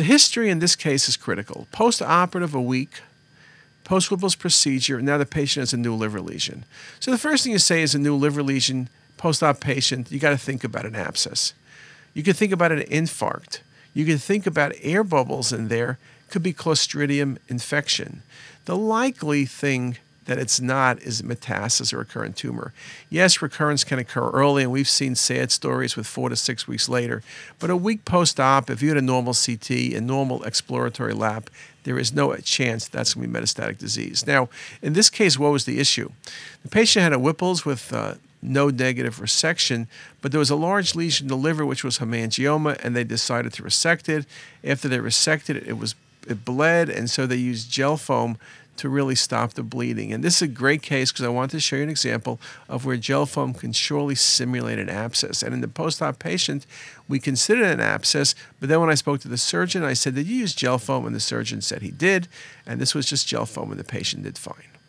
The history in this case is critical. Post operative, a week. Post Whipple's procedure, and now the patient has a new liver lesion. So the first thing you say is a new liver lesion, post op patient, you got to think about an abscess. You could think about an infarct. You could think about air bubbles in there. Could be Clostridium infection. The likely thing that it's not is metastasis or recurrent tumor. Yes, recurrence can occur early, and we've seen sad stories with four to six weeks later. But a week post op, if you had a normal CT and normal exploratory lap, there is no chance that's going to be metastatic disease. Now, in this case, what was the issue? The patient had a Whipple's with uh, no negative resection, but there was a large lesion in the liver, which was hemangioma, and they decided to resect it. After they resected it, it was it bled, and so they used gel foam to really stop the bleeding. And this is a great case because I want to show you an example of where gel foam can surely simulate an abscess. And in the post-op patient, we considered an abscess, but then when I spoke to the surgeon, I said, did you use gel foam? And the surgeon said he did, and this was just gel foam, and the patient did fine.